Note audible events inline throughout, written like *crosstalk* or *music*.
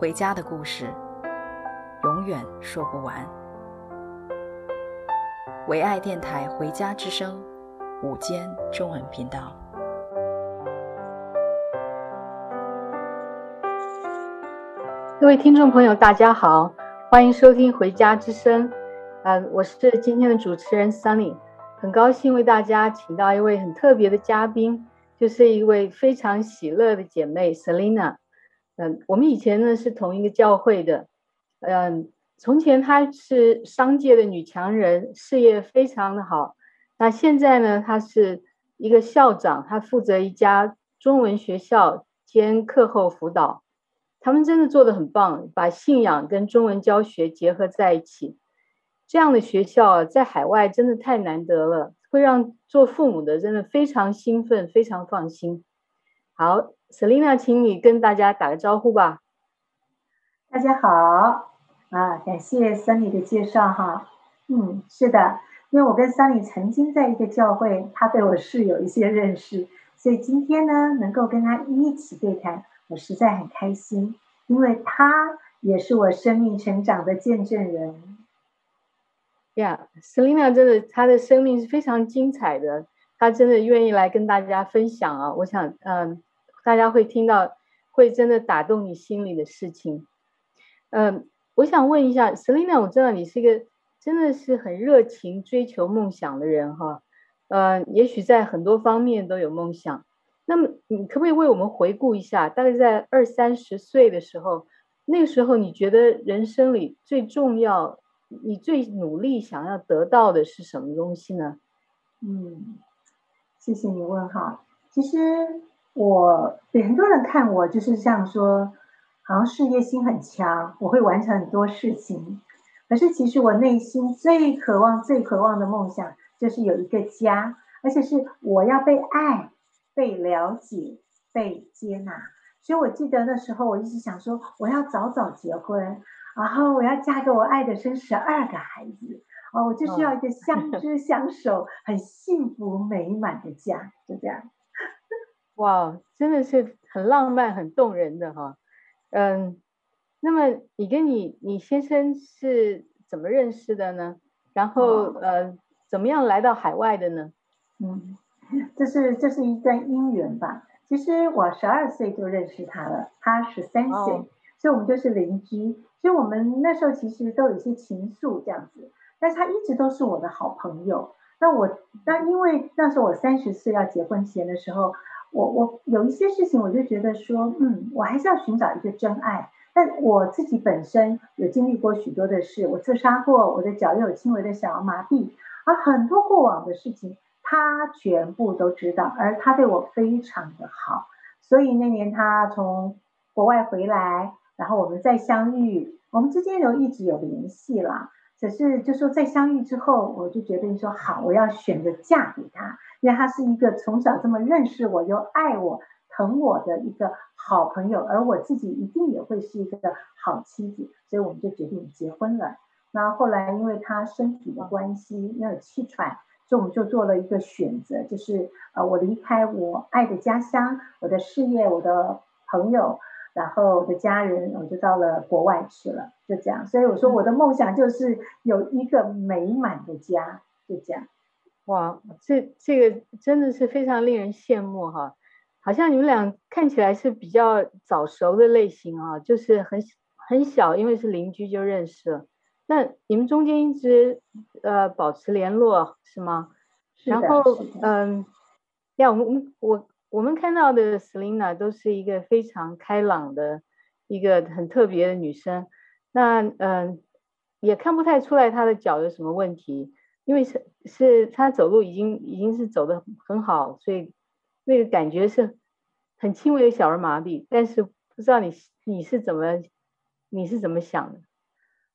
回家的故事。永远说不完。唯爱电台《回家之声》午间中文频道，各位听众朋友，大家好，欢迎收听《回家之声》。呃，我是今天的主持人 Sunny，很高兴为大家请到一位很特别的嘉宾，就是一位非常喜乐的姐妹 Selina。嗯、我们以前呢是同一个教会的。嗯，从前她是商界的女强人，事业非常的好。那现在呢，她是一个校长，她负责一家中文学校兼课后辅导。他们真的做得很棒，把信仰跟中文教学结合在一起。这样的学校在海外真的太难得了，会让做父母的真的非常兴奋，非常放心。好，Selina，请你跟大家打个招呼吧。大家好，啊，感谢 Sunny 的介绍哈。嗯，是的，因为我跟 Sunny 曾经在一个教会，他对我是有一些认识，所以今天呢，能够跟他一起对谈，我实在很开心，因为他也是我生命成长的见证人。Yeah，Selina 真的，她的生命是非常精彩的，她真的愿意来跟大家分享啊。我想，嗯，大家会听到，会真的打动你心里的事情。嗯，我想问一下，Selina，我知道你是一个真的是很热情追求梦想的人哈，呃，也许在很多方面都有梦想。那么，你可不可以为我们回顾一下，大概在二三十岁的时候，那个时候你觉得人生里最重要，你最努力想要得到的是什么东西呢？嗯，谢谢你问哈。其实我对很多人看我就是像说。好像事业心很强，我会完成很多事情。可是其实我内心最渴望、最渴望的梦想，就是有一个家，而且是我要被爱、被了解、被接纳。所以我记得那时候，我一直想说，我要早早结婚，然后我要嫁给我爱的，生十二个孩子。哦，我就是要一个相知相守、很幸福美满的家，就这样。哇，真的是很浪漫、很动人的哈。嗯，那么你跟你你先生是怎么认识的呢？然后呃，怎么样来到海外的呢？嗯，这是这是一段姻缘吧。其实我十二岁就认识他了，他十三岁，哦，所以我们就是邻居。所以我们那时候其实都有一些情愫这样子，但是他一直都是我的好朋友。那我那因为那时候我三十岁要结婚前的时候。我我有一些事情，我就觉得说，嗯，我还是要寻找一个真爱。但我自己本身有经历过许多的事，我自杀过，我的脚又有轻微的小儿麻痹，而很多过往的事情，他全部都知道，而他对我非常的好。所以那年他从国外回来，然后我们再相遇，我们之间有一直有联系啦。只是就说在相遇之后，我就决定说好，我要选择嫁给他。因为他是一个从小这么认识我又爱我疼我的一个好朋友，而我自己一定也会是一个好妻子，所以我们就决定结婚了。那后来因为他身体的关系，因为有气喘，所以我们就做了一个选择，就是呃，我离开我爱的家乡，我的事业，我的朋友，然后我的家人，我就到了国外去了，就这样。所以我说我的梦想就是有一个美满的家，就这样。哇，这这个真的是非常令人羡慕哈，好像你们俩看起来是比较早熟的类型啊，就是很很小，因为是邻居就认识了。那你们中间一直呃保持联络是吗？是。然后嗯，呀，我们我我们看到的 Selina 都是一个非常开朗的一个很特别的女生，那嗯也看不太出来她的脚有什么问题。因为是是他走路已经已经是走的很好，所以那个感觉是很轻微的小儿麻痹，但是不知道你你是怎么你是怎么想的？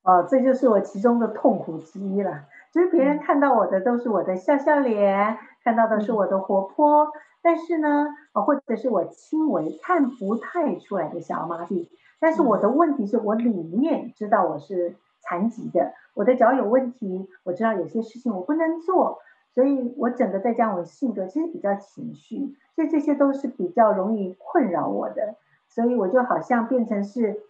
哦，这就是我其中的痛苦之一了。就是别人看到我的都是我的笑笑脸，看到的是我的活泼，但是呢，或者是我轻微看不太出来的小儿麻痹。但是我的问题是我里面知道我是残疾的，我的脚有问题，我知道有些事情我不能做。所以我整个再加上我性格其实比较情绪，所以这些都是比较容易困扰我的，所以我就好像变成是，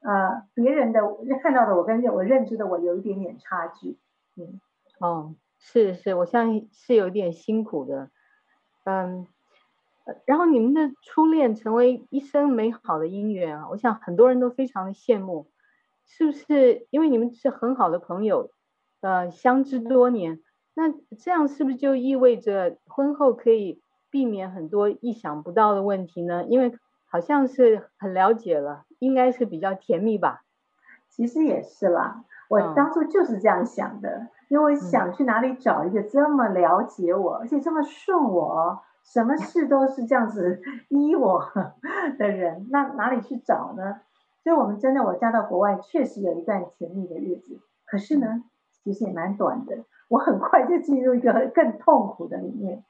呃，别人的看到的我跟我认知的我有一点点差距，嗯，哦，是是，我相信是有点辛苦的，嗯，然后你们的初恋成为一生美好的姻缘啊，我想很多人都非常的羡慕，是不是？因为你们是很好的朋友，呃，相知多年。那这样是不是就意味着婚后可以避免很多意想不到的问题呢？因为好像是很了解了，应该是比较甜蜜吧？其实也是啦，我当初就是这样想的，嗯、因为想去哪里找一个这么了解我，嗯、而且这么顺我，什么事都是这样子 *laughs* 依我 *laughs* 的人，那哪里去找呢？所以我们真的，我嫁到国外确实有一段甜蜜的日子，可是呢，其实也蛮短的。我很快就进入一个更痛苦的里面，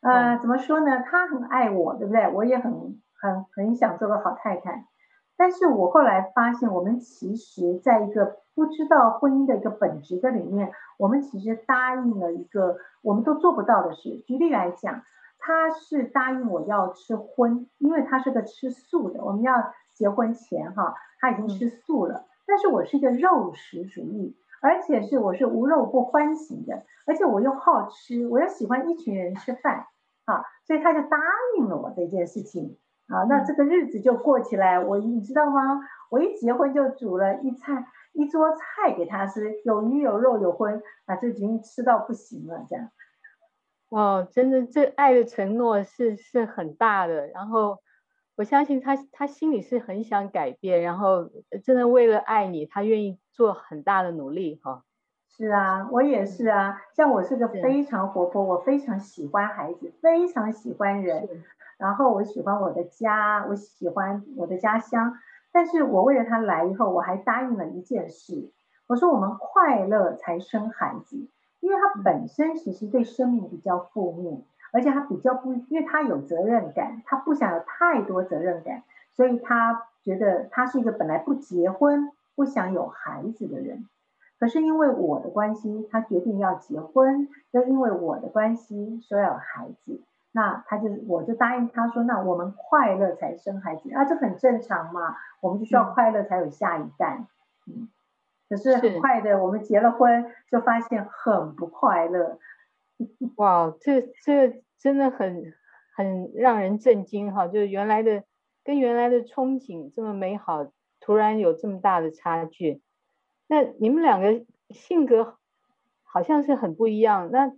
呃，怎么说呢？他很爱我，对不对？我也很很很想做个好太太，但是我后来发现，我们其实在一个不知道婚姻的一个本质的里面，我们其实答应了一个我们都做不到的事。举例来讲，他是答应我要吃荤，因为他是个吃素的，我们要结婚前哈，他已经吃素了，但是我是一个肉食主义。而且是我是无肉不欢型的，而且我又好吃，我又喜欢一群人吃饭，啊，所以他就答应了我这件事情，啊，那这个日子就过起来。我你知道吗？我一结婚就煮了一菜一桌菜给他吃，有鱼有肉有荤，啊，就已经吃到不行了这样。哦，真的，这爱的承诺是是很大的，然后我相信他他心里是很想改变，然后真的为了爱你，他愿意。做很大的努力哈，是啊，我也是啊。像我是个非常活泼，我非常喜欢孩子，非常喜欢人，然后我喜欢我的家，我喜欢我的家乡。但是我为了他来以后，我还答应了一件事，我说我们快乐才生孩子，因为他本身其实对生命比较负面，而且他比较不，因为他有责任感，他不想有太多责任感，所以他觉得他是一个本来不结婚。不想有孩子的人，可是因为我的关系，他决定要结婚，又因为我的关系说要有孩子，那他就我就答应他说，那我们快乐才生孩子。啊，这很正常嘛，我们就需要快乐才有下一代，嗯，可是。很快的，我们结了婚就发现很不快乐，*laughs* 哇，这这真的很很让人震惊哈，就是原来的跟原来的憧憬这么美好。突然有这么大的差距，那你们两个性格好像是很不一样。那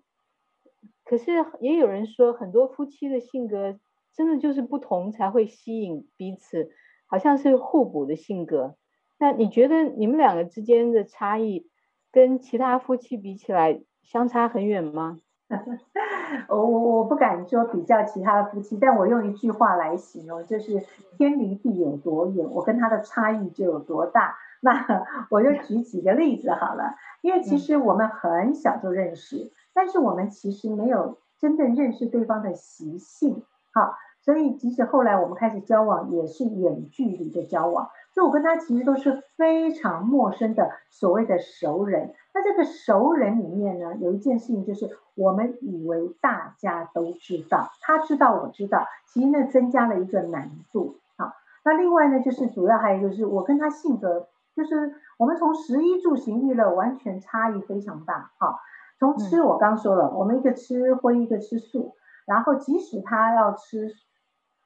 可是也有人说，很多夫妻的性格真的就是不同才会吸引彼此，好像是互补的性格。那你觉得你们两个之间的差异跟其他夫妻比起来相差很远吗？*laughs* 我我我不敢说比较其他的夫妻，但我用一句话来形容，就是天离地有多远，我跟他的差异就有多大。那我就举几个例子好了，因为其实我们很小就认识，但是我们其实没有真正认识对方的习性，好，所以即使后来我们开始交往，也是远距离的交往。所以我跟他其实都是非常陌生的所谓的熟人。那这个熟人里面呢，有一件事情就是我们以为大家都知道，他知道我知道，其实呢增加了一个难度。啊，那另外呢，就是主要还有就是我跟他性格，就是我们从食衣住行娱乐完全差异非常大。好，从吃我刚说了，我们一个吃荤，一个吃素，然后即使他要吃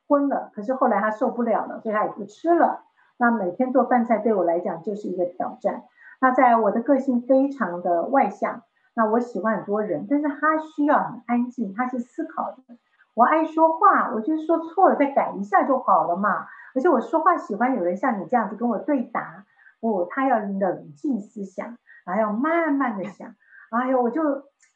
荤了，可是后来他受不了了，所以他也不吃了。那每天做饭菜对我来讲就是一个挑战。那在我的个性非常的外向，那我喜欢很多人，但是他需要很安静，他是思考的。我爱说话，我就是说错了再改一下就好了嘛。而且我说话喜欢有人像你这样子跟我对答，哦，他要冷静思想，然后要慢慢的想。哎呦，我就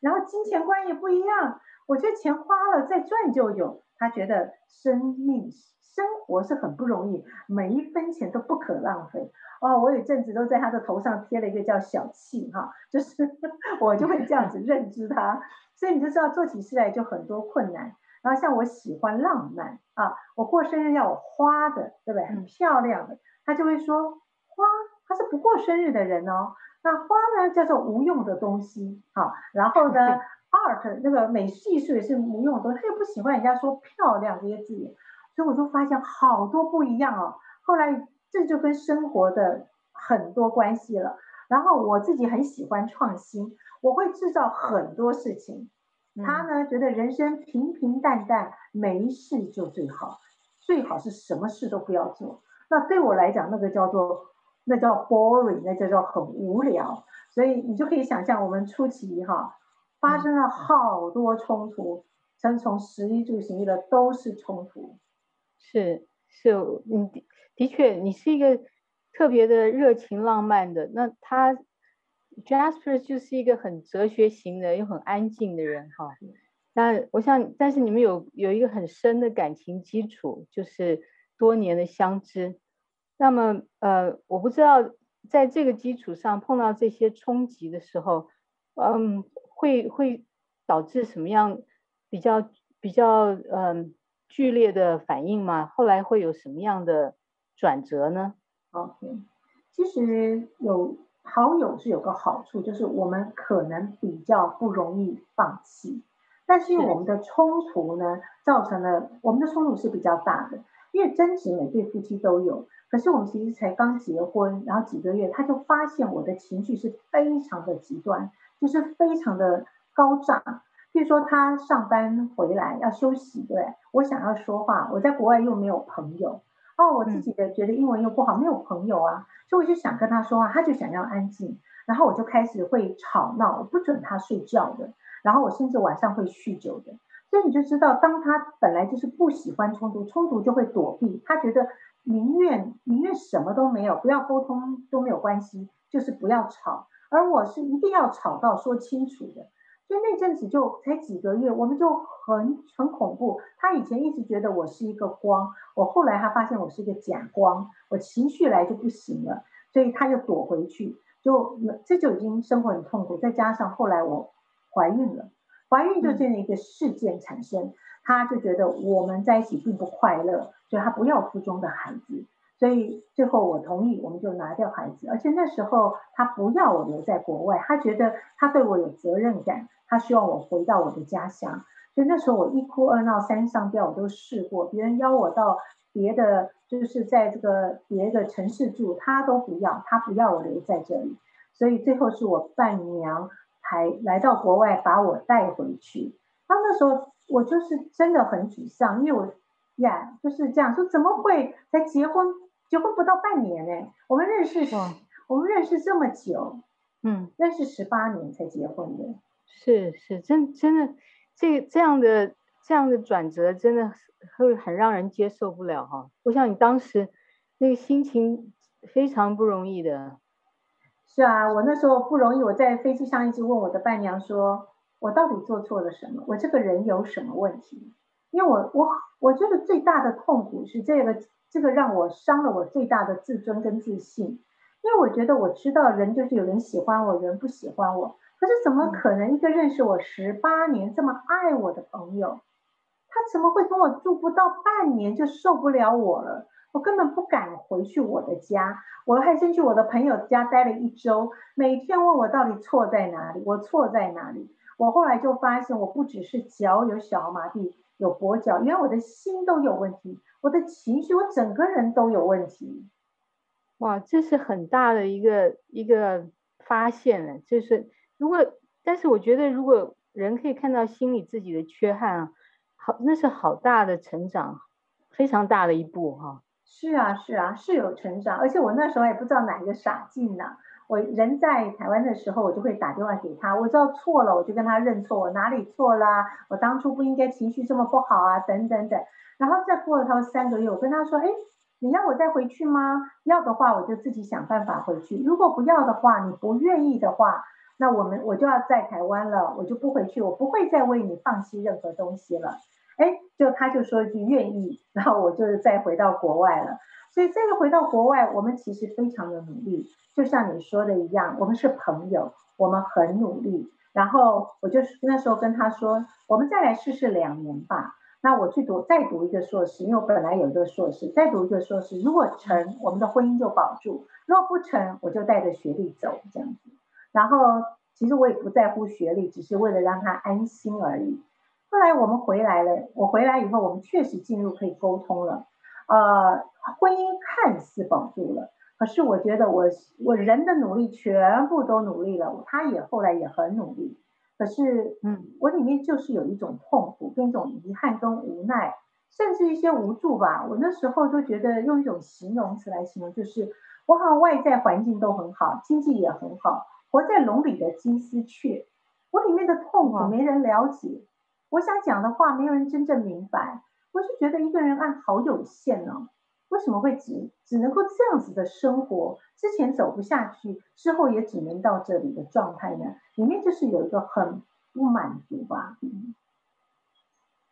然后金钱观也不一样，我觉得钱花了再赚就有。他觉得生命生活是很不容易，每一分钱都不可浪费。哦，我有阵子都在他的头上贴了一个叫小气哈，就是 *laughs* 我就会这样子认知他。所以你就知道做起事来就很多困难。然后像我喜欢浪漫啊，我过生日要有花的，对不对？很漂亮的，他就会说花，他是不过生日的人哦。那花呢叫做无用的东西，好，然后呢，*laughs* art 那个美术艺术也是无用的东西，他又不喜欢人家说漂亮这些字眼，所以我就发现好多不一样哦。后来这就跟生活的很多关系了。然后我自己很喜欢创新，我会制造很多事情。他呢觉得人生平平淡淡，没事就最好，最好是什么事都不要做。那对我来讲，那个叫做。那叫 boring，那叫做很无聊，所以你就可以想象我们初期哈发生了好多冲突，从从食衣住行的都是冲突。是是，你的的确，你是一个特别的热情浪漫的。那他 Jasper 就是一个很哲学型的又很安静的人哈。那我想，但是你们有有一个很深的感情基础，就是多年的相知。那么，呃，我不知道在这个基础上碰到这些冲击的时候，嗯，会会导致什么样比较比较嗯剧烈的反应吗？后来会有什么样的转折呢？OK，其实有好友是有个好处，就是我们可能比较不容易放弃，但是我们的冲突呢，造成了我们的冲突是比较大的，因为争执每对夫妻都有。可是我们其实才刚结婚，然后几个月，他就发现我的情绪是非常的极端，就是非常的高涨。比如说他上班回来要休息，对，我想要说话，我在国外又没有朋友，哦，我自己的觉得英文又不好，没有朋友啊，所以我就想跟他说话，他就想要安静，然后我就开始会吵闹，我不准他睡觉的，然后我甚至晚上会酗酒的。所以你就知道，当他本来就是不喜欢冲突，冲突就会躲避，他觉得。宁愿宁愿什么都没有，不要沟通都没有关系，就是不要吵。而我是一定要吵到说清楚的。所以那阵子就才几个月，我们就很很恐怖。他以前一直觉得我是一个光，我后来他发现我是一个假光，我情绪来就不行了，所以他又躲回去，就这就已经生活很痛苦。再加上后来我怀孕了，怀孕就这样一个事件产生。他就觉得我们在一起并不快乐，所以他不要腹中的孩子。所以最后我同意，我们就拿掉孩子。而且那时候他不要我留在国外，他觉得他对我有责任感，他希望我回到我的家乡。所以那时候我一哭二闹三上吊，我都试过。别人邀我到别的，就是在这个别的城市住，他都不要，他不要我留在这里。所以最后是我伴娘才来到国外把我带回去。他那时候。我就是真的很沮丧，因为我呀就是这样说，怎么会才结婚？结婚不到半年呢？我们认识，我们认识这么久，嗯，认识十八年才结婚的。是是，真真的，这这样的这样的转折，真的会很让人接受不了哈。我想你当时那个心情非常不容易的。是啊，我那时候不容易，我在飞机上一直问我的伴娘说。我到底做错了什么？我这个人有什么问题？因为我我我觉得最大的痛苦是这个这个让我伤了我最大的自尊跟自信。因为我觉得我知道人就是有人喜欢我，有人不喜欢我。可是怎么可能一个认识我十八年这么爱我的朋友，他怎么会跟我住不到半年就受不了我了？我根本不敢回去我的家，我还先去我的朋友家待了一周，每天问我到底错在哪里，我错在哪里。我后来就发现，我不只是脚有小儿麻痹，有跛脚，原来我的心都有问题，我的情绪，我整个人都有问题。哇，这是很大的一个一个发现了。就是如果，但是我觉得，如果人可以看到心里自己的缺憾啊，好，那是好大的成长，非常大的一步哈。是啊，是啊，是有成长，而且我那时候也不知道哪一个傻劲呢。我人在台湾的时候，我就会打电话给他。我知道错了，我就跟他认错，我哪里错了？我当初不应该情绪这么不好啊，等等等。然后再过了他三个月，我跟他说：“哎，你要我再回去吗？要的话，我就自己想办法回去。如果不要的话，你不愿意的话，那我们我就要在台湾了，我就不回去，我不会再为你放弃任何东西了。哎，就他就说一句愿意，然后我就是再回到国外了。所以这个回到国外，我们其实非常的努力，就像你说的一样，我们是朋友，我们很努力。然后我就是那时候跟他说，我们再来试试两年吧。那我去读再读一个硕士，因为我本来有一个硕士，再读一个硕士，如果成，我们的婚姻就保住；如果不成，我就带着学历走这样子。然后其实我也不在乎学历，只是为了让他安心而已。后来我们回来了，我回来以后，我们确实进入可以沟通了。呃，婚姻看似保住了，可是我觉得我我人的努力全部都努力了，他也后来也很努力，可是嗯，我里面就是有一种痛苦，跟一种遗憾跟无奈，甚至一些无助吧。我那时候都觉得用一种形容词来形容，就是我好像外在环境都很好，经济也很好，活在笼里的金丝雀，我里面的痛苦没人了解，我想讲的话没有人真正明白。我是觉得一个人爱好有限呢，为什么会只只能够这样子的生活？之前走不下去，之后也只能到这里的状态呢？里面就是有一个很不满足吧？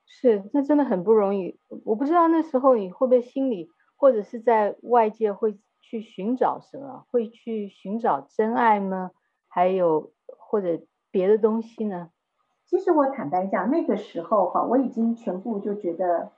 是，那真的很不容易。我不知道那时候你会不会心里或者是在外界会去寻找什么？会去寻找真爱吗？还有或者别的东西呢？其实我坦白讲，那个时候哈，我已经全部就觉得，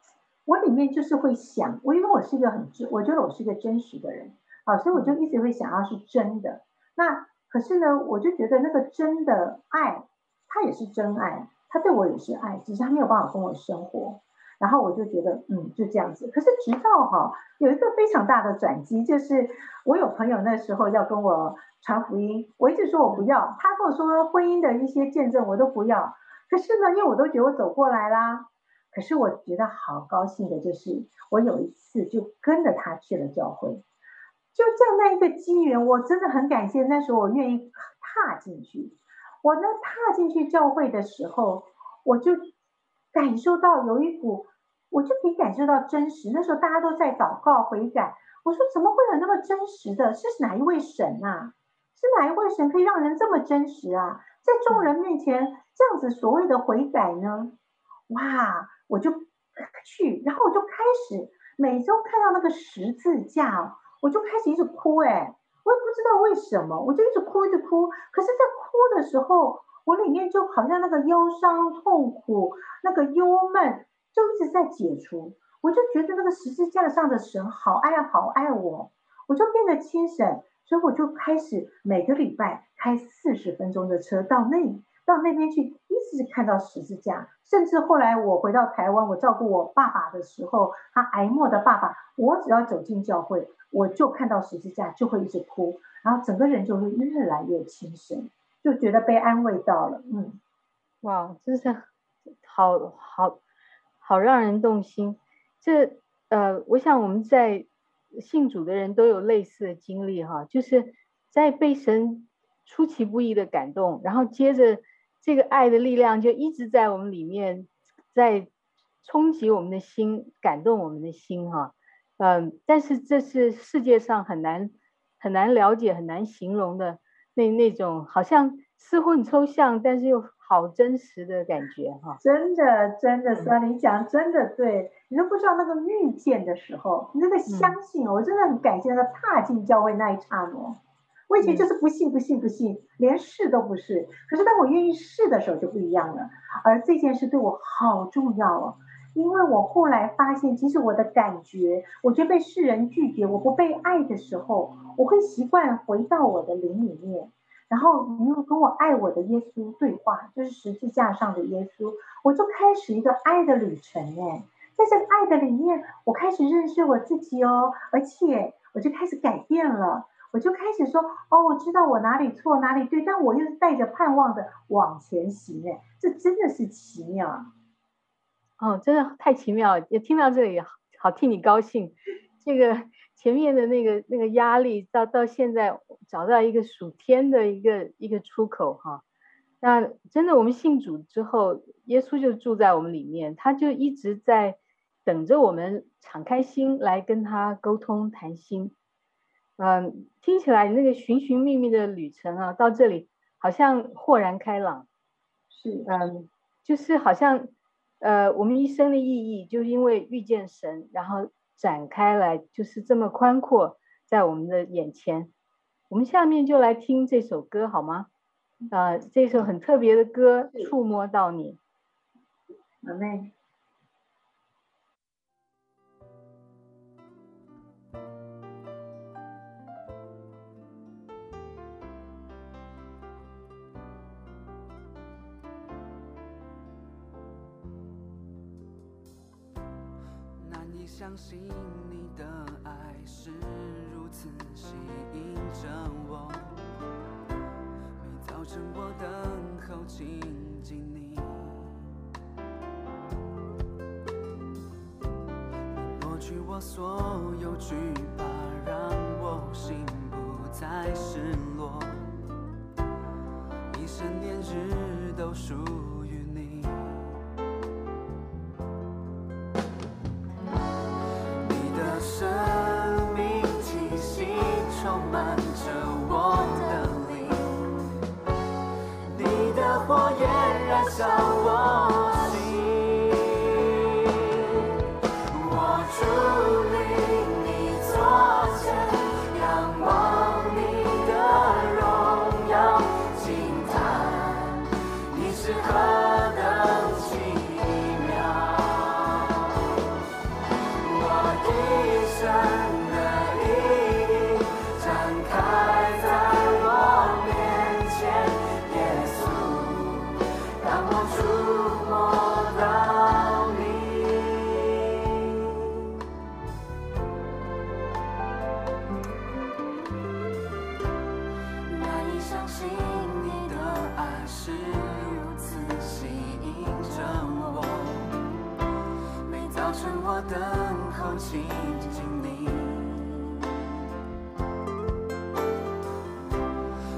我里面就是会想，我因为我是一个很真，我觉得我是一个真实的人啊，所以我就一直会想要是真的。那可是呢，我就觉得那个真的爱，他也是真爱，他对我也是爱，只是他没有办法跟我生活。然后我就觉得，嗯，就这样子。可是直到哈，有一个非常大的转机，就是我有朋友那时候要跟我传福音，我一直说我不要，他跟我说婚姻的一些见证我都不要。可是呢，因为我都觉得我走过来啦。可是我觉得好高兴的就是，我有一次就跟着他去了教会，就这样那一个机缘，我真的很感谢。那时候我愿意踏进去，我呢踏进去教会的时候，我就感受到有一股，我就可以感受到真实。那时候大家都在祷告悔改，我说怎么会有那么真实的？是哪一位神啊？是哪一位神可以让人这么真实啊？在众人面前。这样子所谓的悔改呢，哇，我就去，然后我就开始每周看到那个十字架，我就开始一直哭，哎，我也不知道为什么，我就一直哭，一直哭。可是，在哭的时候，我里面就好像那个忧伤、痛苦、那个忧闷，就一直在解除。我就觉得那个十字架上的神好爱，好爱我，我就变得轻省，所以我就开始每个礼拜开四十分钟的车到那。到那边去，一直看到十字架，甚至后来我回到台湾，我照顾我爸爸的时候，他癌末的爸爸，我只要走进教会，我就看到十字架，就会一直哭，然后整个人就会越来越轻松，就觉得被安慰到了。嗯，哇，真是好好好让人动心。这呃，我想我们在信主的人都有类似的经历哈，就是在被神出其不意的感动，然后接着。这个爱的力量就一直在我们里面，在冲击我们的心，感动我们的心，哈，嗯，但是这是世界上很难很难了解、很难形容的那那种，好像似乎很抽象，但是又好真实的感觉，哈。真的，真的，所以你讲真的对，你都不知道那个遇见的时候，你那个相信，我真的很感谢他踏进教会那一刹那。我以前就是不信不信不信，连试都不试。可是当我愿意试的时候就不一样了。而这件事对我好重要哦，因为我后来发现，其实我的感觉，我觉得被世人拒绝，我不被爱的时候，我会习惯回到我的灵里面，然后你又跟我爱我的耶稣对话，就是十字架上的耶稣，我就开始一个爱的旅程哎，在这个爱的里面，我开始认识我自己哦，而且我就开始改变了。我就开始说，哦，我知道我哪里错哪里对，但我又是带着盼望的往前行，哎，这真的是奇妙，哦，真的太奇妙！也听到这里，好替你高兴。这个前面的那个那个压力，到到现在找到一个属天的一个一个出口，哈。那真的，我们信主之后，耶稣就住在我们里面，他就一直在等着我们敞开心来跟他沟通谈心。嗯，听起来那个寻寻觅觅的旅程啊，到这里好像豁然开朗。是，嗯，就是好像，呃，我们一生的意义，就是因为遇见神，然后展开来，就是这么宽阔在我们的眼前。我们下面就来听这首歌好吗？呃，这首很特别的歌，触摸到你。好嘞。相信你的爱是如此吸引着我，每早晨我等候亲近你，抹去我所有惧怕，让我心不再失落，一生年日都属。要趁我等候亲近你。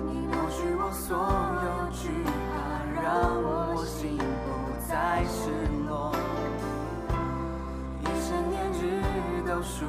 你抹去我所有惧怕，让我心不再失落。一生年日都熟。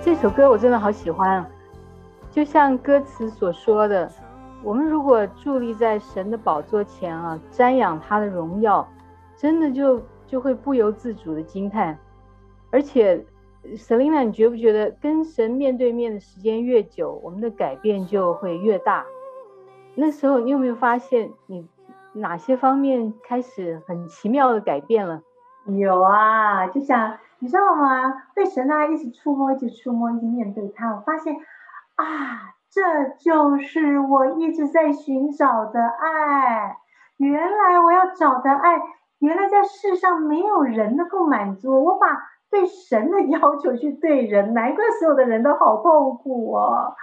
这首歌我真的好喜欢，就像歌词所说的，我们如果伫立在神的宝座前啊，瞻仰他的荣耀，真的就就会不由自主的惊叹。而且，Selina，你觉不觉得跟神面对面的时间越久，我们的改变就会越大？那时候你有没有发现，你哪些方面开始很奇妙的改变了？有啊，就像你知道吗？被神的爱一直触摸，一直触摸，一直面对他，我发现啊，这就是我一直在寻找的爱。原来我要找的爱，原来在世上没有人能够满足。我把对神的要求去对人，难怪所有的人都好痛苦哦。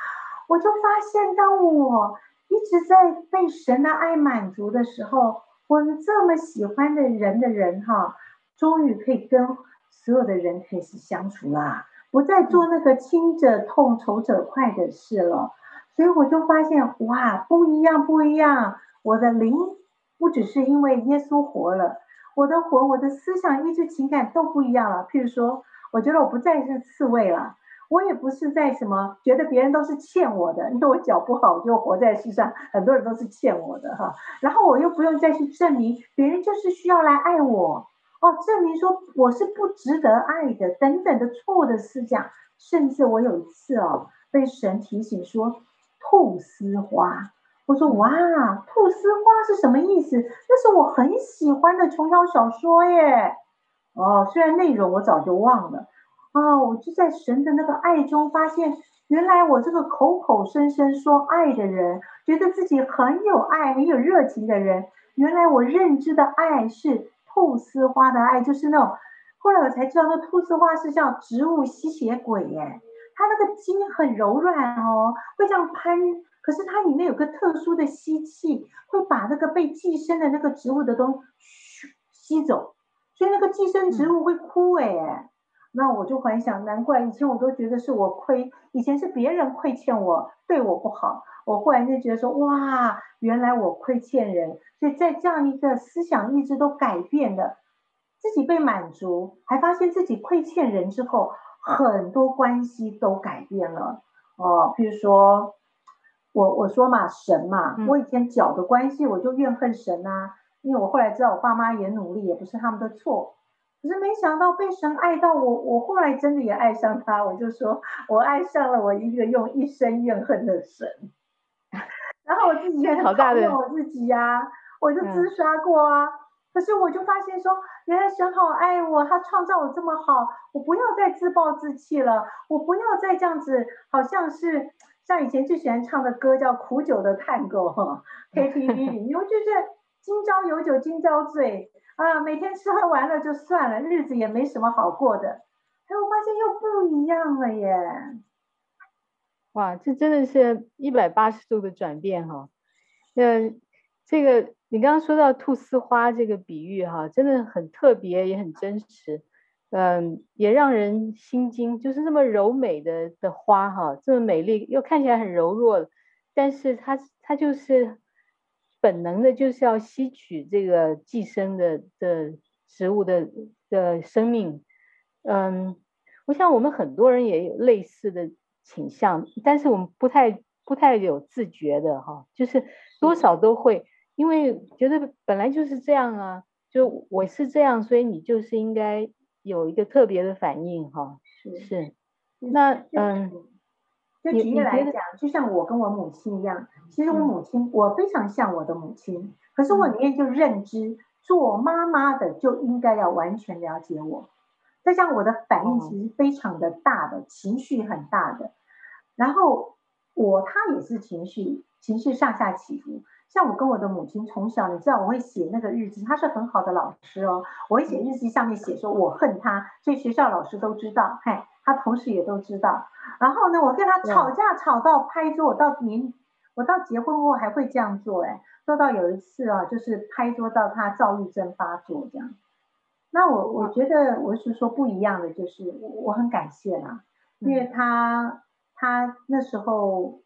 我就发现，当我一直在被神的爱满足的时候，我们这么喜欢的人的人哈，终于可以跟所有的人开始相处啦，不再做那个亲者痛、仇者快的事了。所以我就发现，哇，不一样，不一样。我的灵不只是因为耶稣活了，我的魂、我的思想、意志、情感都不一样了。譬如说，我觉得我不再是刺猬了。我也不是在什么觉得别人都是欠我的，因为我脚不好，我就活在世上，很多人都是欠我的哈。然后我又不用再去证明别人就是需要来爱我哦，证明说我是不值得爱的等等的错误的思想。甚至我有一次哦，被神提醒说菟丝花，我说哇，菟丝花是什么意思？那是我很喜欢的琼瑶小说耶。哦，虽然内容我早就忘了。哦，我就在神的那个爱中发现，原来我这个口口声声说爱的人，觉得自己很有爱、很有热情的人，原来我认知的爱是菟丝花的爱，就是那种。后来我才知道，那菟丝花是叫植物吸血鬼耶，它那个茎很柔软哦，会这样攀，可是它里面有个特殊的吸气，会把那个被寄生的那个植物的东西吸走，所以那个寄生植物会枯萎。嗯那我就回想，难怪以前我都觉得是我亏，以前是别人亏欠我，对我不好。我忽然就觉得说，哇，原来我亏欠人，所以在这样一个思想意志都改变了，自己被满足，还发现自己亏欠人之后，很多关系都改变了。哦，比如说我我说嘛，神嘛，我以前脚的关系，我就怨恨神啊，因为我后来知道我爸妈也努力，也不是他们的错。可是没想到被神爱到我，我后来真的也爱上他。我就说，我爱上了我一个用一生怨恨的神。然后我自己也很讨厌我自己呀、啊，我就自杀过啊。可是我就发现说，原来神好爱我，他创造我这么好，我不要再自暴自弃了，我不要再这样子，好像是像以前最喜欢唱的歌叫《苦酒的探戈》哈，*laughs* KTV 里，我就是今朝有酒今朝醉。啊，每天吃喝玩乐就算了，日子也没什么好过的。哎，我发现又不一样了耶！哇，这真的是一百八十度的转变哈。嗯，这个你刚刚说到菟丝花这个比喻哈，真的很特别，也很真实。嗯，也让人心惊，就是这么柔美的的花哈，这么美丽又看起来很柔弱，但是它它就是。本能的就是要吸取这个寄生的的植物的的生命，嗯，我想我们很多人也有类似的倾向，但是我们不太不太有自觉的哈，就是多少都会，因为觉得本来就是这样啊，就我是这样，所以你就是应该有一个特别的反应哈，是是，那嗯。就举例来讲，就像我跟我母亲一样，其实我母亲，我非常像我的母亲，可是我里面就认知，做妈妈的就应该要完全了解我。再加上我的反应其实非常的大的，情绪很大的，然后我他也是情绪，情绪上下起伏。像我跟我的母亲从小，你知道我会写那个日记，她是很好的老师哦，我会写日记上面写说我恨她，所以学校老师都知道，嗨，她同时也都知道。然后呢，我跟她吵架吵到拍桌，我到年我到结婚后还会这样做，哎，做到有一次啊，就是拍桌到她躁郁症发作这样。那我我觉得我是说不一样的，就是我很感谢啦，因为她她那时候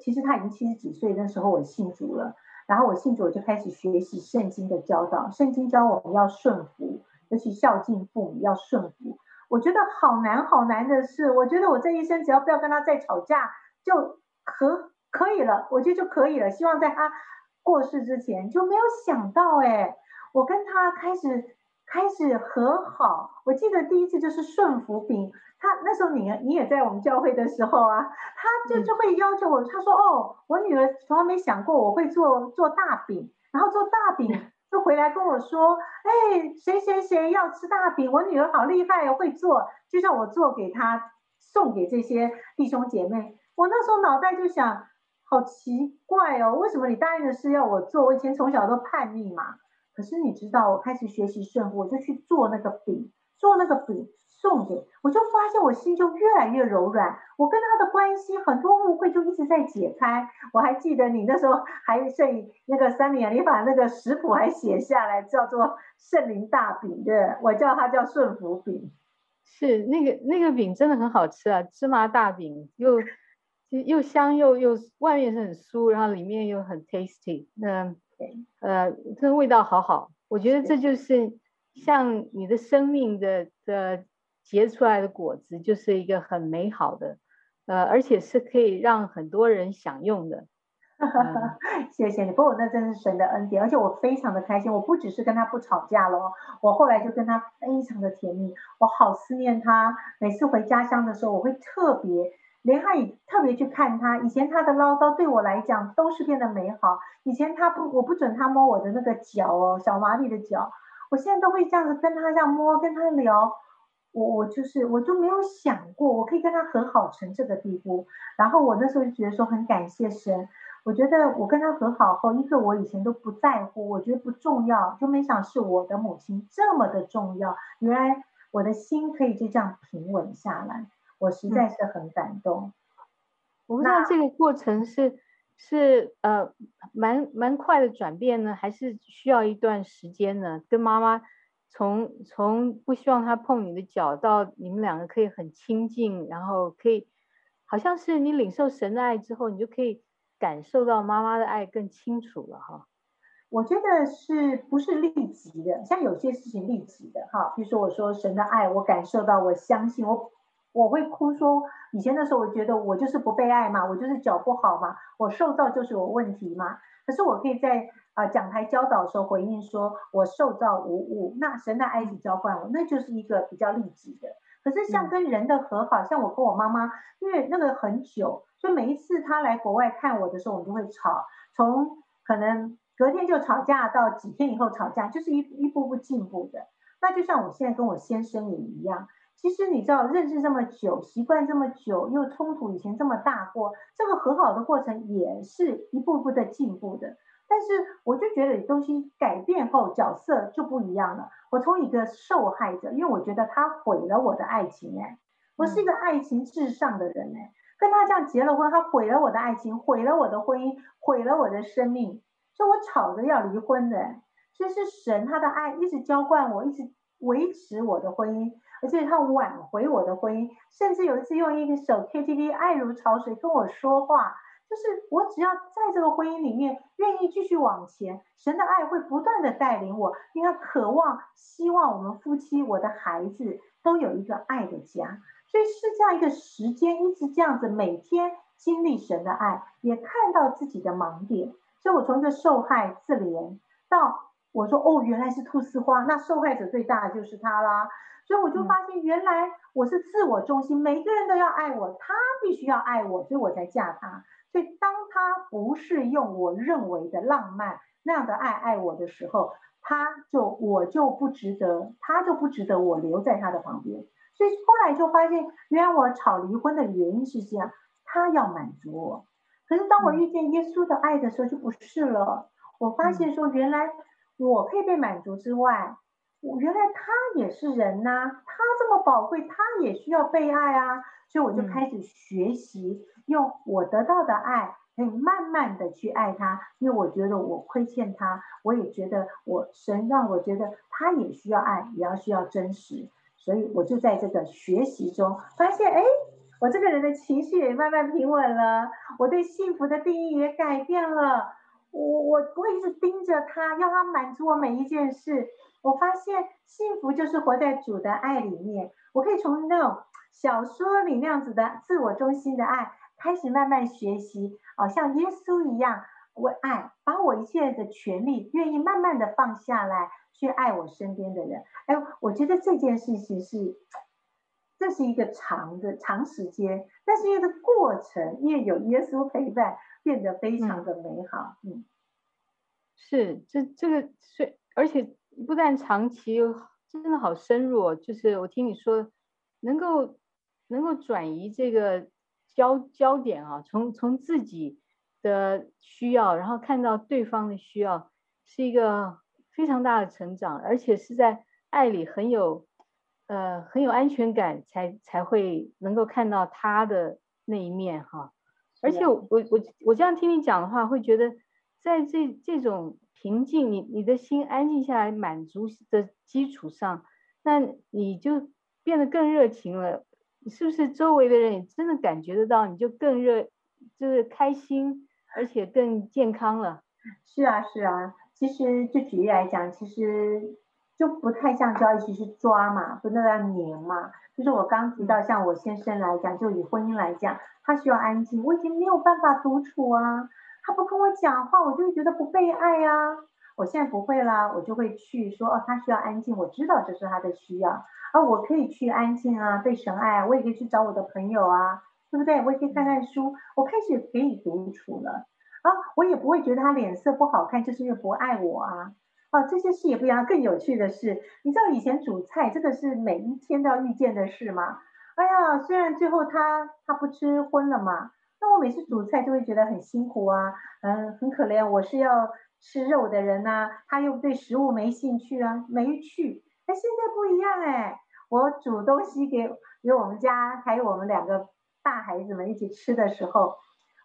其实他已经七十几岁，那时候我信主了，然后我信主我就开始学习圣经的教导，圣经教我们要顺服，尤其孝敬父母要顺服。我觉得好难好难的事。我觉得我这一生只要不要跟他再吵架就可可以了，我觉得就可以了。希望在他过世之前就没有想到哎，我跟他开始开始和好。我记得第一次就是顺福饼，他那时候你你也在我们教会的时候啊，他就就会要求我，他说哦，我女儿从来没想过我会做做大饼，然后做大饼。*laughs* 就回来跟我说，哎，谁谁谁要吃大饼？我女儿好厉害哦，会做，就叫我做给她，送给这些弟兄姐妹。我那时候脑袋就想，好奇怪哦，为什么你答应的事要我做？我以前从小都叛逆嘛。可是你知道，我开始学习顺服，我就去做那个饼，做那个饼。送给我，就发现我心就越来越柔软。我跟他的关系很多误会就一直在解开。我还记得你那时候还剩那个三年，你把那个食谱还写下来，叫做圣灵大饼的，我叫它叫顺福饼。是那个那个饼真的很好吃啊，芝麻大饼又又香又又外面是很酥，然后里面又很 tasty。那呃，这个味道好好。我觉得这就是像你的生命的的。结出来的果子就是一个很美好的，呃，而且是可以让很多人享用的。嗯、谢谢你，不过那真是神的恩典，而且我非常的开心。我不只是跟他不吵架了，我后来就跟他非常的甜蜜，我好思念他。每次回家乡的时候，我会特别连他也特别去看他。以前他的唠叨对我来讲都是变得美好。以前他不，我不准他摸我的那个脚哦，小麻利的脚，我现在都会这样子跟他这样摸，跟他聊。我我就是我就没有想过我可以跟他和好成这个地步，然后我那时候就觉得说很感谢神，我觉得我跟他和好后，一个我以前都不在乎，我觉得不重要，就没想是我的母亲这么的重要，原来我的心可以就这样平稳下来，我实在是很感动。我不知道这个过程是是呃蛮蛮快的转变呢，还是需要一段时间呢？跟妈妈。从从不希望他碰你的脚，到你们两个可以很亲近，然后可以，好像是你领受神的爱之后，你就可以感受到妈妈的爱更清楚了哈。我觉得是不是立即的？像有些事情立即的哈，比如说我说神的爱，我感受到，我相信我，我会哭说，以前的时候我觉得我就是不被爱嘛，我就是脚不好嘛，我受造就是有问题嘛。可是我可以在。啊，讲台教导的时候回应说：“我受造无误，那神的爱子浇灌我，那就是一个比较立即的。可是像跟人的和好，像我跟我妈妈，因为那个很久，所以每一次她来国外看我的时候，我们就会吵，从可能隔天就吵架到几天以后吵架，就是一一步步进步的。那就像我现在跟我先生也一样，其实你知道，认识这么久，习惯这么久，又冲突以前这么大过，这个和好的过程也是一步步的进步的。”但是我就觉得东西改变后角色就不一样了。我从一个受害者，因为我觉得他毁了我的爱情，哎，我是一个爱情至上的人，哎，跟他这样结了婚，他毁了我的爱情，毁了我的婚姻，毁了我的生命，所以我吵着要离婚的。所以是神他的爱一直浇灌我，一直维持我的婚姻，而且他挽回我的婚姻，甚至有一次用一首 KTV 爱如潮水跟我说话。就是我只要在这个婚姻里面愿意继续往前，神的爱会不断的带领我，因为渴望、希望我们夫妻、我的孩子都有一个爱的家，所以是这样一个时间，一直这样子每天经历神的爱，也看到自己的盲点。所以我从一个受害自怜到我说哦，原来是菟丝花，那受害者最大的就是他啦。所以我就发现原来我是自我中心，每个人都要爱我，他必须要爱我，所以我才嫁他。所以，当他不是用我认为的浪漫那样的爱爱我的时候，他就我就不值得，他就不值得我留在他的旁边。所以后来就发现，原来我吵离婚的原因是这样，他要满足我。可是当我遇见耶稣的爱的时候，就不是了。我发现说，原来我可以被满足之外，我原来他也是人呐、啊，他这么宝贵，他也需要被爱啊。所以我就开始学习。用我得到的爱，可以慢慢的去爱他，因为我觉得我亏欠他，我也觉得我神让我觉得他也需要爱，也要需要真实，所以我就在这个学习中发现，哎，我这个人的情绪也慢慢平稳了，我对幸福的定义也改变了，我我不会一直盯着他，要他满足我每一件事，我发现幸福就是活在主的爱里面。我可以从那种小说里那样子的自我中心的爱开始慢慢学习，哦，像耶稣一样为爱，把我一切的权利愿意慢慢的放下来，去爱我身边的人。哎，我觉得这件事情是，这是一个长的长时间，但是因为过程，因为有耶稣陪伴，变得非常的美好。嗯，是，这这个是，而且。不但长期，真的好深入哦。就是我听你说，能够能够转移这个焦焦点啊，从从自己的需要，然后看到对方的需要，是一个非常大的成长，而且是在爱里很有呃很有安全感，才才会能够看到他的那一面哈。而且我我我我这样听你讲的话，会觉得在这这种。平静，你你的心安静下来，满足的基础上，那你就变得更热情了。是不是周围的人也真的感觉得到，你就更热，就是开心，而且更健康了？是啊，是啊。其实就举例来讲，其实就不太像就要一直去抓嘛，不那样黏嘛。就是我刚提到，像我先生来讲，就以婚姻来讲，他需要安静，我已经没有办法独处啊。他不跟我讲话，我就会觉得不被爱呀、啊。我现在不会啦，我就会去说哦，他需要安静，我知道这是他的需要，啊，我可以去安静啊，被神爱啊，我也可以去找我的朋友啊，对不对？我也可以看看书，我开始可以独处了啊，我也不会觉得他脸色不好看，就是因为不爱我啊。啊，这些事也不一样。更有趣的是，你知道以前煮菜真的是每一天都要遇见的事吗？哎呀，虽然最后他他不吃荤了嘛。那我每次煮菜就会觉得很辛苦啊，嗯，很可怜。我是要吃肉的人呐、他又对食物没兴趣啊，没趣。哎，现在不一样哎，我煮东西给给我们家还有我们两个大孩子们一起吃的时候，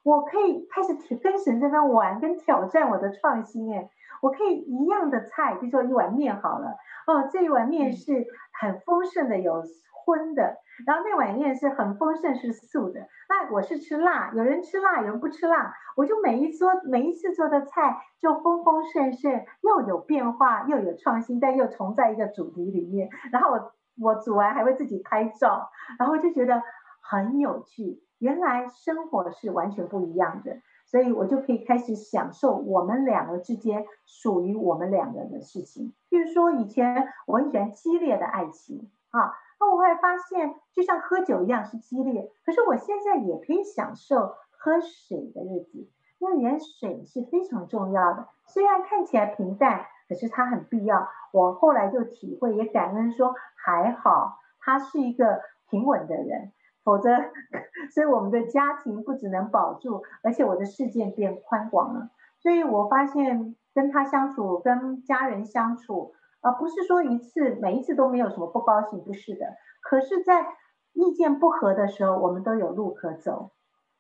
我可以开始跟神这边玩，跟挑战我的创新哎，我可以一样的菜，比如说一碗面好了，哦，这一碗面是很丰盛的，有荤的。然后那碗面是很丰盛，是素的。那我是吃辣，有人吃辣，有人不吃辣。我就每一桌每一次做的菜就丰丰盛盛，又有变化，又有创新，但又重在一个主题里面。然后我我煮完还会自己拍照，然后就觉得很有趣。原来生活是完全不一样的，所以我就可以开始享受我们两个之间属于我们两个人的事情。比如说以前我很喜欢激烈的爱情啊。那我会发现，就像喝酒一样是激烈，可是我现在也可以享受喝水的日子，因为连水是非常重要的。虽然看起来平淡，可是它很必要。我后来就体会，也感恩说，还好他是一个平稳的人，否则，*laughs* 所以我们的家庭不只能保住，而且我的世界变宽广了。所以我发现跟他相处，跟家人相处。而不是说一次每一次都没有什么不高兴，不是的。可是，在意见不合的时候，我们都有路可走，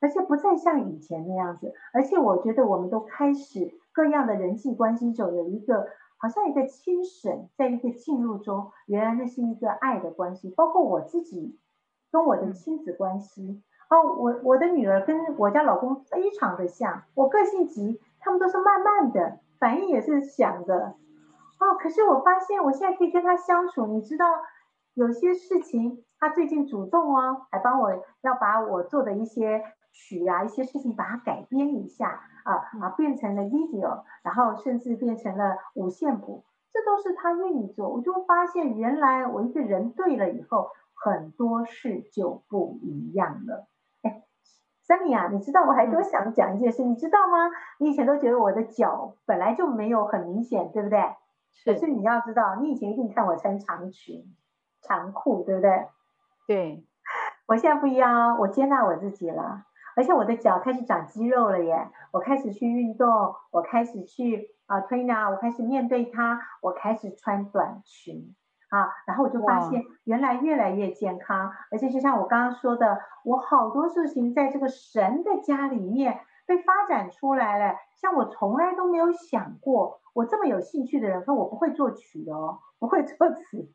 而且不再像以前那样子。而且，我觉得我们都开始各样的人际关系中有一个好像一个亲审，在一个进入中，原来那是一个爱的关系。包括我自己跟我的亲子关系，哦，我我的女儿跟我家老公非常的像，我个性急，他们都是慢慢的，反应也是响的。哦，可是我发现我现在可以跟他相处，你知道，有些事情他最近主动哦，还帮我要把我做的一些曲啊，一些事情把它改编一下啊啊，变成了 video，然后甚至变成了五线谱，这都是他愿意做。我就发现原来我一个人对了以后，很多事就不一样了。哎，Sunny 啊，你知道我还多想讲一件事，你知道吗？你以前都觉得我的脚本来就没有很明显，对不对？可是你要知道，你以前一定看我穿长裙、长裤，对不对？对，我现在不一样哦，我接纳我自己了，而且我的脚开始长肌肉了耶，我开始去运动，我开始去啊推拿，我开始面对它，我开始穿短裙啊，然后我就发现原来越来越健康，而且就像我刚刚说的，我好多事情在这个神的家里面被发展出来了，像我从来都没有想过。我这么有兴趣的人，可我不会作曲的哦，不会作词，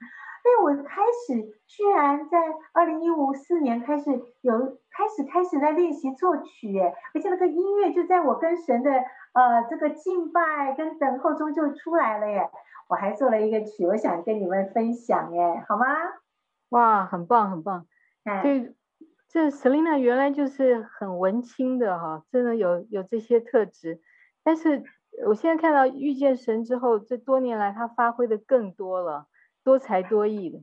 哎，我开始居然在二零一五四年开始有开始开始在练习作曲，哎，而且那个音乐就在我跟神的呃这个敬拜跟等候中就出来了耶。我还做了一个曲，我想跟你们分享，哎，好吗？哇，很棒很棒，哎，对，这 Selina 原来就是很文青的哈，真的有有这些特质，但是我现在看到遇见神之后，这多年来他发挥的更多了。多才多艺的，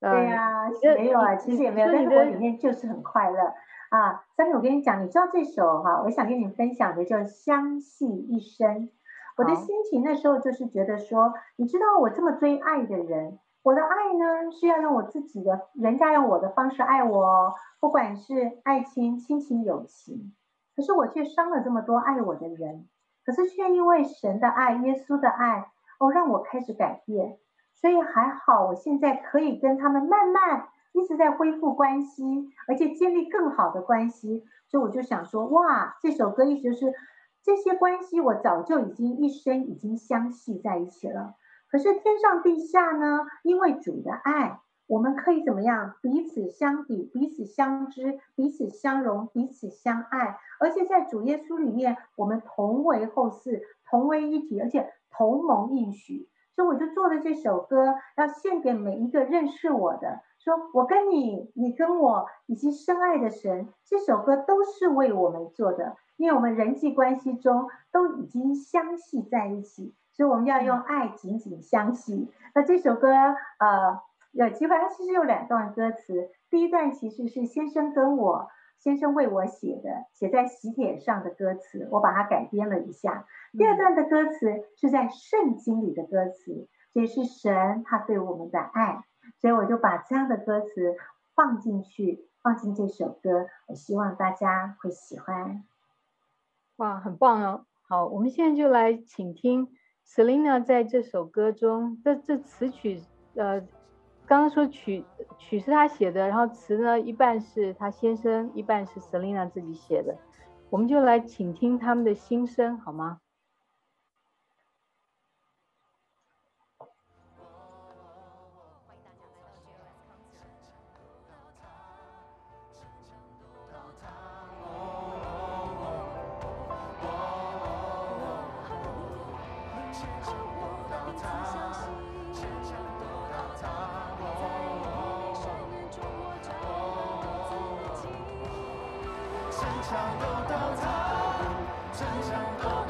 对呀、啊，没有啊，其实也没有，但是我里面就是很快乐啊。三妹，我跟你讲，你知道这首哈，我想跟你分享的叫《相系一生》。我的心情那时候就是觉得说，你知道我这么追爱的人，我的爱呢是要用我自己的，人家用我的方式爱我，不管是爱情、亲情、友情，可是我却伤了这么多爱我的人，可是却因为神的爱、耶稣的爱，哦，让我开始改变。所以还好，我现在可以跟他们慢慢一直在恢复关系，而且建立更好的关系。所以我就想说，哇，这首歌意思就是这些关系我早就已经一生已经相系在一起了。可是天上地下呢，因为主的爱，我们可以怎么样？彼此相抵，彼此相知，彼此相容，彼此相爱。而且在主耶稣里面，我们同为后嗣，同为一体，而且同盟应许。所以我就做了这首歌，要献给每一个认识我的，说我跟你，你跟我，以及深爱的神，这首歌都是为我们做的，因为我们人际关系中都已经相系在一起，所以我们要用爱紧紧相系。那这首歌，呃，有机会，它其实有两段歌词，第一段其实是先生跟我。先生为我写的，写在喜帖上的歌词，我把它改编了一下。第二段的歌词是在圣经里的歌词，这是神他对我们的爱，所以我就把这样的歌词放进去，放进这首歌，我希望大家会喜欢。哇，很棒哦！好，我们现在就来请听 Selina 在这首歌中，这这词曲，呃。刚刚说曲曲是他写的，然后词呢，一半是他先生，一半是 Selina 自己写的，我们就来倾听他们的心声，好吗？墙都倒塌，城墙。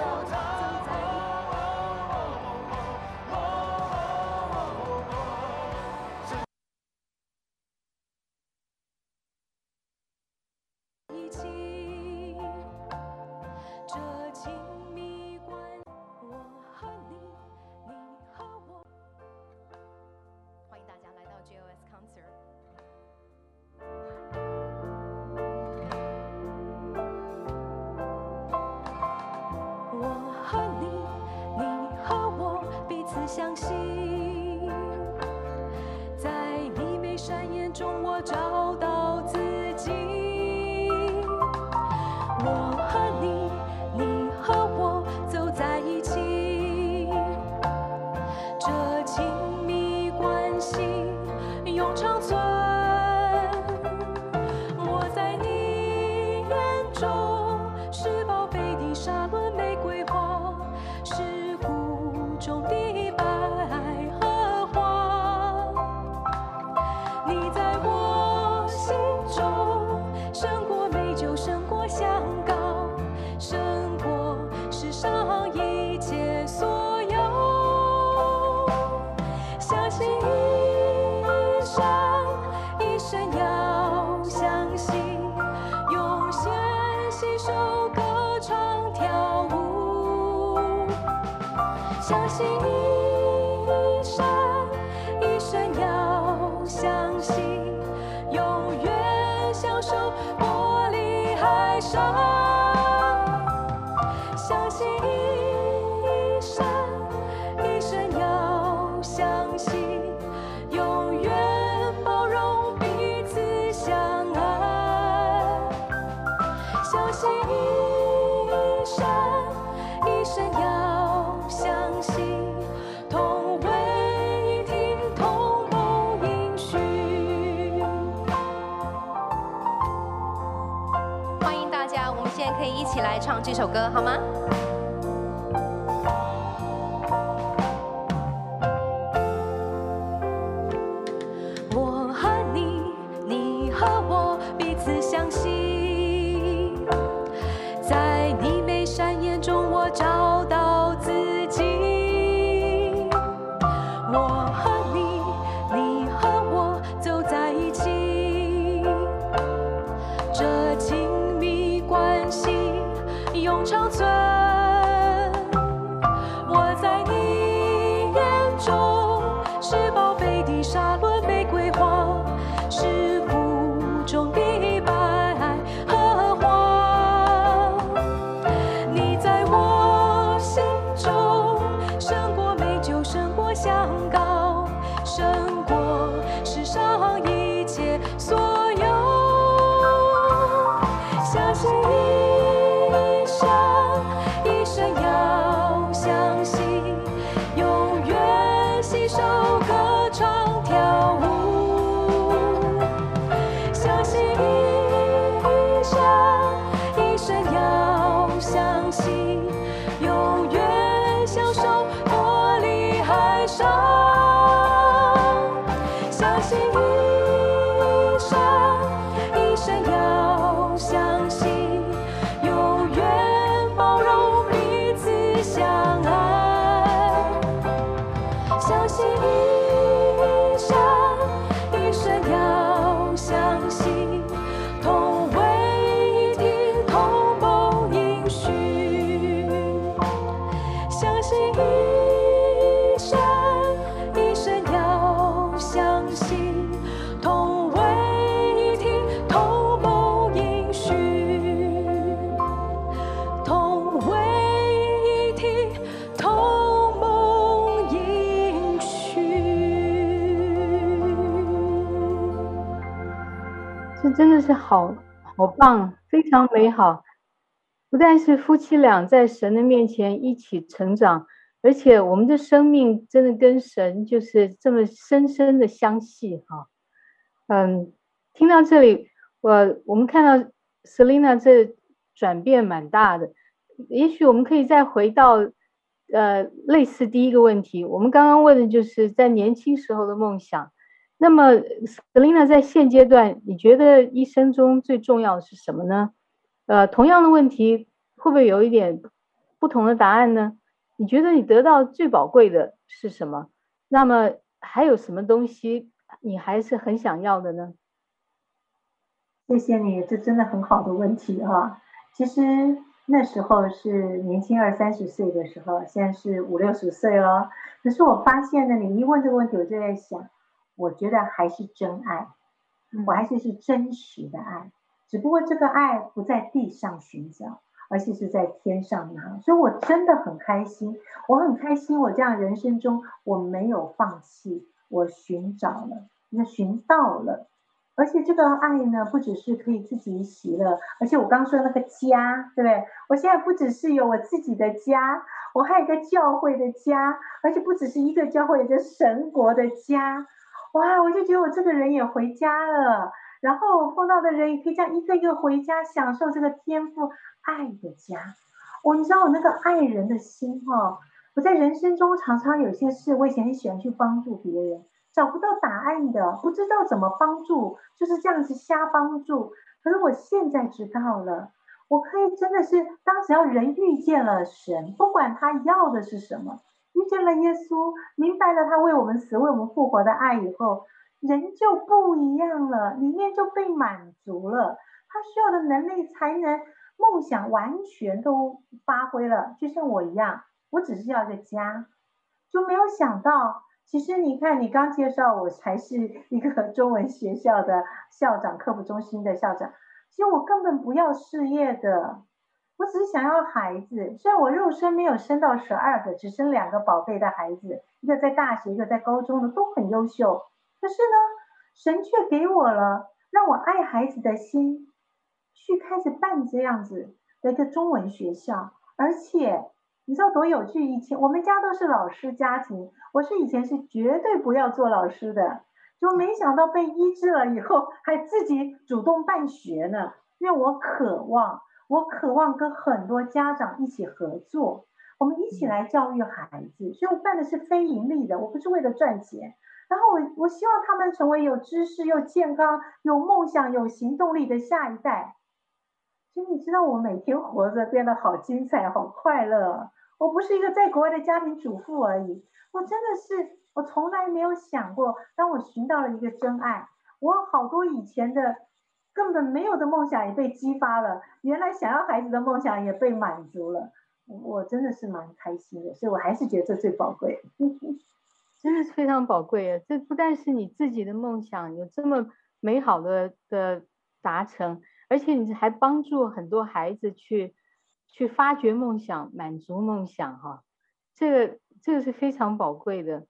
同这首歌，好吗？真是好好棒，非常美好。不但是夫妻俩在神的面前一起成长，而且我们的生命真的跟神就是这么深深的相系哈。嗯，听到这里，我我们看到 Selina 这转变蛮大的。也许我们可以再回到呃类似第一个问题，我们刚刚问的就是在年轻时候的梦想。那么，Selina 在现阶段，你觉得一生中最重要的是什么呢？呃，同样的问题，会不会有一点不同的答案呢？你觉得你得到最宝贵的是什么？那么还有什么东西你还是很想要的呢？谢谢你，这真的很好的问题哈。其实那时候是年轻二三十岁的时候，现在是五六十岁了。可是我发现呢，你一问这个问题，我就在想。我觉得还是真爱，我还是是真实的爱，只不过这个爱不在地上寻找，而是是在天上拿。所以我真的很开心，我很开心，我这样人生中我没有放弃，我寻找了，那寻到了，而且这个爱呢，不只是可以自己喜乐，而且我刚说的那个家，对不对？我现在不只是有我自己的家，我还有一个教会的家，而且不只是一个教会，有一个神国的家。哇，我就觉得我这个人也回家了，然后碰到的人也可以这样一个一个回家，享受这个天赋爱的家。哦，你知道我那个爱人的心哦，我在人生中常常有些事，我以前很喜欢去帮助别人，找不到答案的，不知道怎么帮助，就是这样子瞎帮助。可是我现在知道了，我可以真的是，当只要人遇见了神，不管他要的是什么。遇见了耶稣，明白了他为我们死、为我们复活的爱以后，人就不一样了，里面就被满足了。他需要的能力、才能、梦想完全都发挥了。就像我一样，我只是要一个家，就没有想到，其实你看，你刚介绍我才是一个中文学校的校长、科普中心的校长，其实我根本不要事业的。我只是想要孩子，虽然我肉身没有生到十二个，只生两个宝贝的孩子，一个在大学，一个在高中的，都很优秀。可是呢，神却给我了让我爱孩子的心，去开始办这样子的一个中文学校。而且你知道多有趣？以前我们家都是老师家庭，我是以前是绝对不要做老师的，就没想到被医治了以后，还自己主动办学呢，因为我渴望。我渴望跟很多家长一起合作，我们一起来教育孩子。所以我办的是非盈利的，我不是为了赚钱。然后我我希望他们成为有知识、又健康、有梦想、有行动力的下一代。所以你知道，我每天活着变得好精彩、好快乐。我不是一个在国外的家庭主妇而已，我真的是，我从来没有想过，当我寻到了一个真爱，我好多以前的根本没有的梦想也被激发了，原来想要孩子的梦想也被满足了，我真的是蛮开心的，所以我还是觉得这最宝贵。*laughs* 真的是非常宝贵啊！这不但是你自己的梦想有这么美好的的达成，而且你还帮助很多孩子去去发掘梦想、满足梦想，哈，这个这个是非常宝贵的。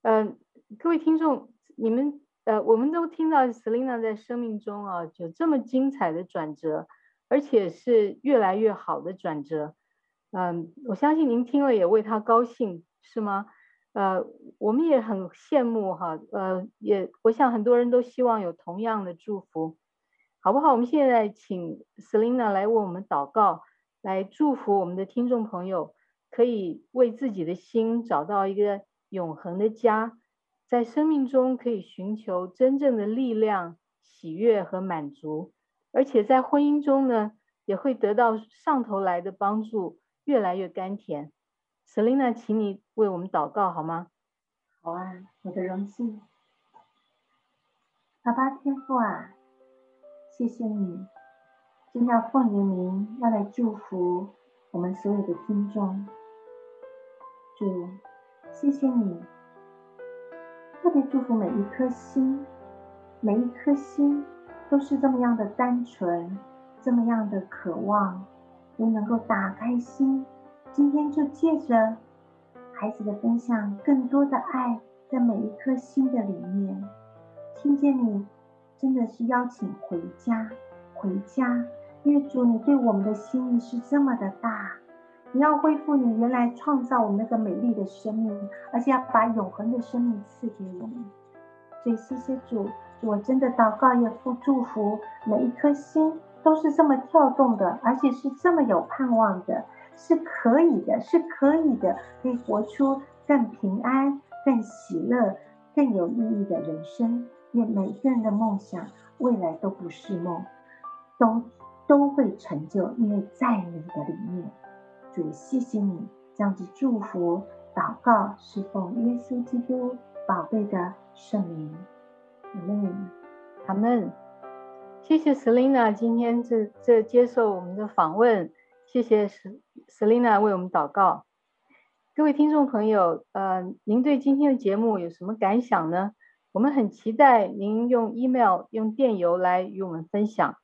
嗯、呃，各位听众，你们呃，我们都听到 Selina 在生命中啊有这么精彩的转折，而且是越来越好的转折。嗯、我相信您听了也为她高兴，是吗？呃，我们也很羡慕哈，呃，也我想很多人都希望有同样的祝福，好不好？我们现在请 Selina 来为我们祷告，来祝福我们的听众朋友，可以为自己的心找到一个永恒的家，在生命中可以寻求真正的力量、喜悦和满足，而且在婚姻中呢，也会得到上头来的帮助，越来越甘甜。Selina，请你为我们祷告好吗？好啊，我的荣幸。爸爸天父啊，谢谢你，真要奉你名要来祝福我们所有的听众。主，谢谢你，特别祝福每一颗心，每一颗心都是这么样的单纯，这么样的渴望，也能够打开心。今天就借着孩子的分享，更多的爱在每一颗心的里面。听见你真的是邀请回家，回家，因为主你对我们的心意是这么的大，你要恢复你原来创造我们那个美丽的生命，而且要把永恒的生命赐给我们。所以谢谢主，我真的祷告也祝祝福每一颗心都是这么跳动的，而且是这么有盼望的。是可以的，是可以的，可以活出更平安、更喜乐、更有意义的人生。愿每一个人的梦想，未来都不是梦，都都会成就，因为在你的里面。主，谢谢你这样子祝福、祷告，是奉耶稣基督宝贝的圣名。阿门，阿门。谢谢 Selina 今天这这接受我们的访问。谢谢 Selina 为我们祷告。各位听众朋友，呃，您对今天的节目有什么感想呢？我们很期待您用 email、用电邮来与我们分享。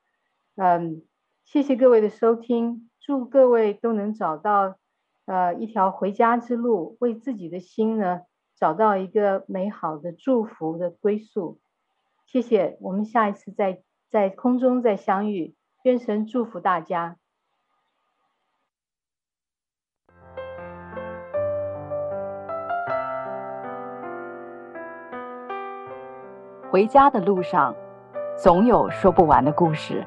嗯，谢谢各位的收听，祝各位都能找到呃一条回家之路，为自己的心呢找到一个美好的祝福的归宿。谢谢，我们下一次再在空中再相遇，愿神祝福大家。回家的路上，总有说不完的故事。